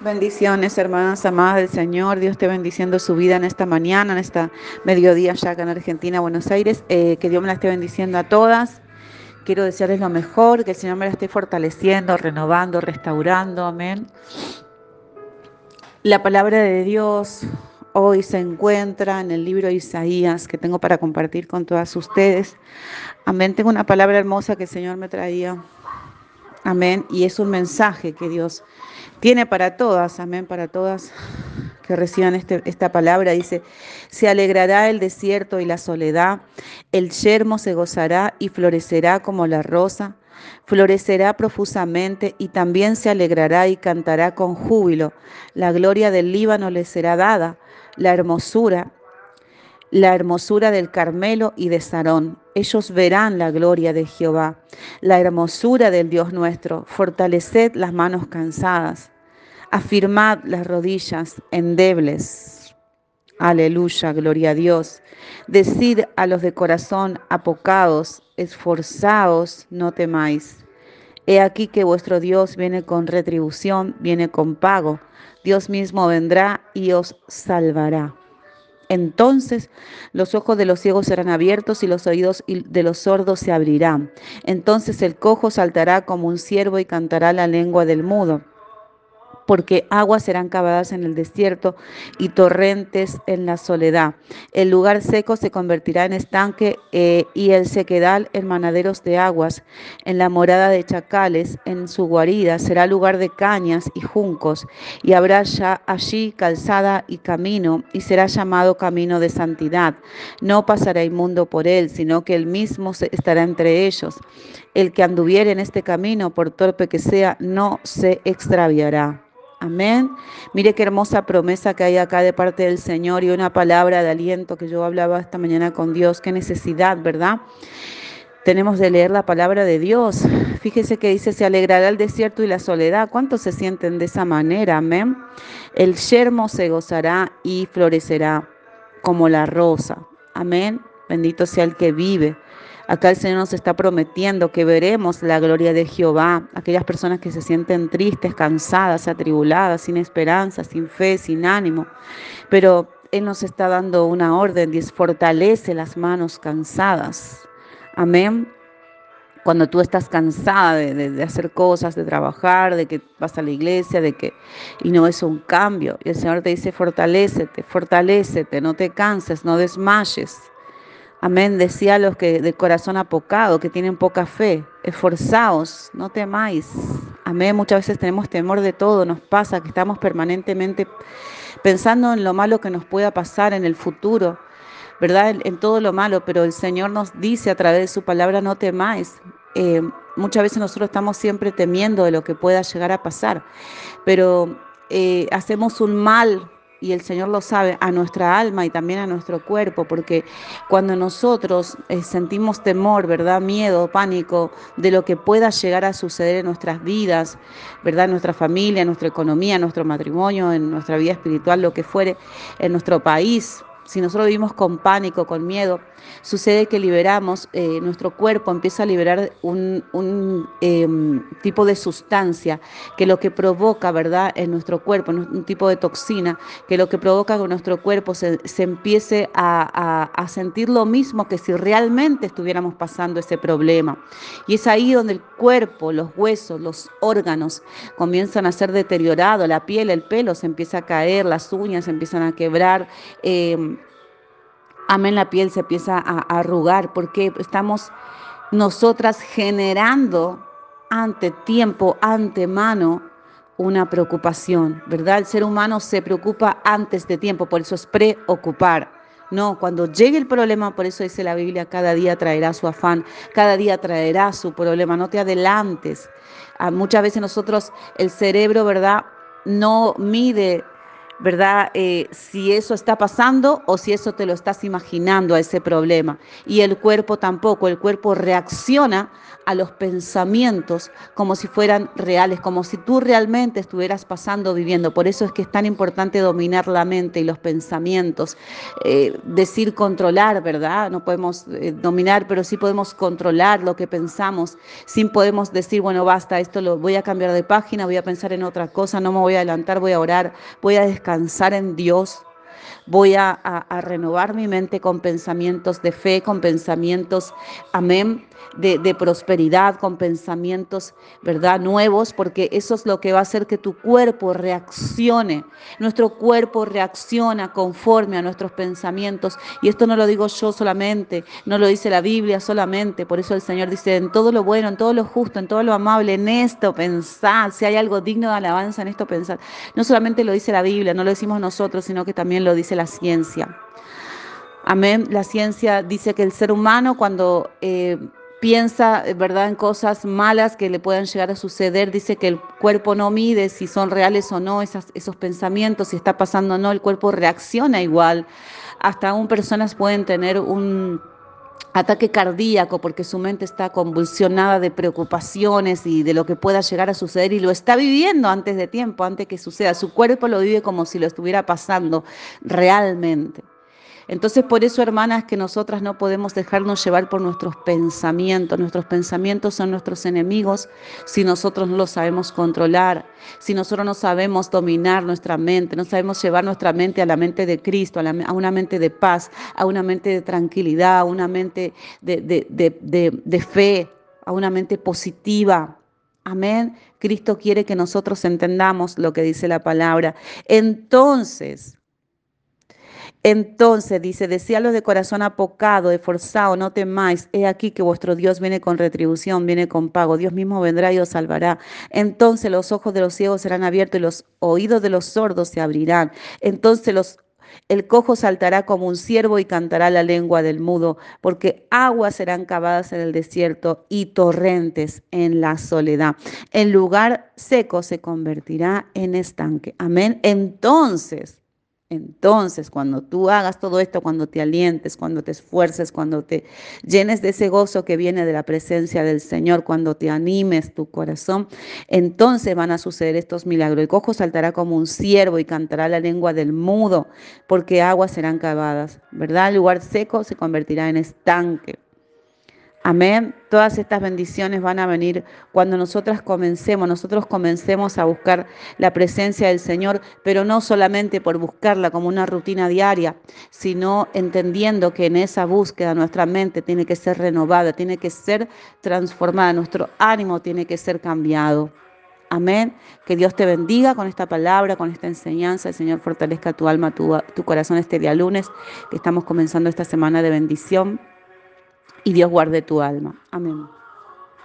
Bendiciones, hermanas amadas del Señor. Dios te bendiciendo su vida en esta mañana, en esta mediodía ya acá en Argentina, Buenos Aires. Eh, que Dios me la esté bendiciendo a todas. Quiero desearles lo mejor, que el Señor me la esté fortaleciendo, renovando, restaurando. Amén. La palabra de Dios hoy se encuentra en el libro de Isaías que tengo para compartir con todas ustedes. Amén. Tengo una palabra hermosa que el Señor me traía. Amén. Y es un mensaje que Dios tiene para todas, amén, para todas que reciban este, esta palabra. Dice, se alegrará el desierto y la soledad, el yermo se gozará y florecerá como la rosa, florecerá profusamente y también se alegrará y cantará con júbilo. La gloria del Líbano le será dada, la hermosura la hermosura del Carmelo y de Sarón. Ellos verán la gloria de Jehová, la hermosura del Dios nuestro. Fortaleced las manos cansadas, afirmad las rodillas endebles. Aleluya, gloria a Dios. Decid a los de corazón apocados, esforzaos, no temáis. He aquí que vuestro Dios viene con retribución, viene con pago. Dios mismo vendrá y os salvará. Entonces los ojos de los ciegos serán abiertos y los oídos de los sordos se abrirán. Entonces el cojo saltará como un ciervo y cantará la lengua del mudo porque aguas serán cavadas en el desierto y torrentes en la soledad. El lugar seco se convertirá en estanque eh, y el sequedal en manaderos de aguas. En la morada de chacales, en su guarida, será lugar de cañas y juncos, y habrá ya allí calzada y camino, y será llamado camino de santidad. No pasará inmundo por él, sino que él mismo estará entre ellos. El que anduviere en este camino, por torpe que sea, no se extraviará. Amén. Mire qué hermosa promesa que hay acá de parte del Señor y una palabra de aliento que yo hablaba esta mañana con Dios. Qué necesidad, ¿verdad? Tenemos de leer la palabra de Dios. Fíjese que dice, se alegrará el desierto y la soledad. ¿Cuántos se sienten de esa manera? Amén. El yermo se gozará y florecerá como la rosa. Amén. Bendito sea el que vive. Acá el Señor nos está prometiendo que veremos la gloria de Jehová. Aquellas personas que se sienten tristes, cansadas, atribuladas, sin esperanza, sin fe, sin ánimo. Pero Él nos está dando una orden, y fortalece las manos cansadas. Amén cuando tú estás cansada de, hacer cosas, de trabajar, de que vas a la iglesia, de que y no es un cambio. Y el Señor te dice, fortalécete, fortalécete, no te canses, no desmayes. Amén. Decía a los que de corazón apocado, que tienen poca fe, esforzaos, no temáis. Amén. Muchas veces tenemos temor de todo, nos pasa que estamos permanentemente pensando en lo malo que nos pueda pasar en el futuro, ¿verdad? En, todo lo malo, pero el Señor nos dice a través de su palabra, no temáis. Eh, muchas veces nosotros estamos siempre temiendo de lo que pueda llegar a pasar, pero eh, hacemos un mal y el Señor lo sabe, a nuestra alma y también a nuestro cuerpo, porque cuando nosotros eh, sentimos temor, ¿verdad? Miedo, pánico de lo que pueda llegar a suceder en nuestras vidas, ¿verdad? En nuestra familia, en nuestra economía, en nuestro matrimonio, en nuestra vida espiritual, lo que fuere, en nuestro país, si nosotros vivimos con pánico, con miedo, sucede que liberamos, eh, nuestro cuerpo empieza a liberar un, em, tipo de sustancia que lo que provoca, ¿verdad?, en nuestro cuerpo, un tipo de toxina, que lo que provoca que nuestro cuerpo se, empiece a, a, sentir lo mismo que si realmente estuviéramos pasando ese problema. Y es ahí donde el cuerpo, los huesos, los órganos comienzan a ser deteriorados, la piel, el pelo se empieza a caer, las uñas se empiezan a quebrar. Em, amén, la piel se empieza a, arrugar porque estamos nosotras generando ante tiempo, antemano, una preocupación, ¿verdad? El ser humano se preocupa antes de tiempo, por eso es preocupar. No, cuando llegue el problema, por eso dice la Biblia, cada día traerá su afán, cada día traerá su problema, no te adelantes. Ah, muchas veces nosotros, el cerebro, ¿verdad? No mide ¿verdad? Eh, si eso está pasando o si eso te lo estás imaginando a ese problema. Y el cuerpo tampoco, el cuerpo reacciona a los pensamientos como si fueran reales, como si tú realmente estuvieras pasando, viviendo. Por eso es que es tan importante dominar la mente y los pensamientos, eh, decir controlar, ¿verdad? No podemos eh, dominar, pero sí podemos controlar lo que pensamos, sin podemos decir, bueno, basta, esto lo voy a cambiar de página, voy a pensar en otra cosa, no me voy a adelantar, voy a orar, voy a descansar descansar en Dios, voy a, a, renovar mi mente con pensamientos de fe, con pensamientos, amén, de, prosperidad, con pensamientos, ¿verdad?, nuevos, porque eso es lo que va a hacer que tu cuerpo reaccione. Nuestro cuerpo reacciona conforme a nuestros pensamientos. Y esto no lo digo yo solamente, no lo dice la Biblia solamente. Por eso el Señor dice, en todo lo bueno, en todo lo justo, en todo lo amable, en esto pensad. Si hay algo digno de alabanza, en esto pensad. No solamente lo dice la Biblia, no lo decimos nosotros, sino que también lo dice la ciencia. Amén. La ciencia dice que el ser humano cuando eh, piensa, eh, ¿verdad?, en cosas malas que le puedan llegar a suceder. Dice que el cuerpo no mide si son reales o no esas, esos pensamientos, si está pasando o no, el cuerpo reacciona igual. Hasta aún personas pueden tener un ataque cardíaco porque su mente está convulsionada de preocupaciones y de lo que pueda llegar a suceder y lo está viviendo antes de tiempo, antes que suceda. Su cuerpo lo vive como si lo estuviera pasando realmente. Entonces, por eso, hermanas, que nosotras no podemos dejarnos llevar por nuestros pensamientos. Nuestros pensamientos son nuestros enemigos si nosotros no los sabemos controlar, si nosotros no sabemos dominar nuestra mente, no sabemos llevar nuestra mente a la mente de Cristo, a, una mente de paz, a una mente de tranquilidad, a una mente de, de fe, a una mente positiva. Amén. Cristo quiere que nosotros entendamos lo que dice la palabra. Entonces, entonces dice, decíalo de corazón apocado, esforzado, no temáis, he aquí que vuestro Dios viene con retribución, viene con pago, Dios mismo vendrá y os salvará. Entonces los ojos de los ciegos serán abiertos y los oídos de los sordos se abrirán. Entonces los el cojo saltará como un ciervo y cantará la lengua del mudo, porque aguas serán cavadas en el desierto y torrentes en la soledad. El lugar seco se convertirá en estanque. Amén. Entonces, entonces, cuando tú hagas todo esto, cuando te alientes, cuando te esfuerces, cuando te llenes de ese gozo que viene de la presencia del Señor, cuando te animes tu corazón, entonces van a suceder estos milagros. El cojo saltará como un ciervo y cantará la lengua del mudo, porque aguas serán cavadas, ¿verdad? El lugar seco se convertirá en estanque. Amén. Todas estas bendiciones van a venir cuando nosotras comencemos, nosotros comencemos a buscar la presencia del Señor, pero no solamente por buscarla como una rutina diaria, sino entendiendo que en esa búsqueda nuestra mente tiene que ser renovada, tiene que ser transformada, nuestro ánimo tiene que ser cambiado. Amén. Que Dios te bendiga con esta palabra, con esta enseñanza. El Señor fortalezca tu alma, tu, tu corazón este día lunes, que estamos comenzando esta semana de bendición y Dios guarde tu alma. Amén.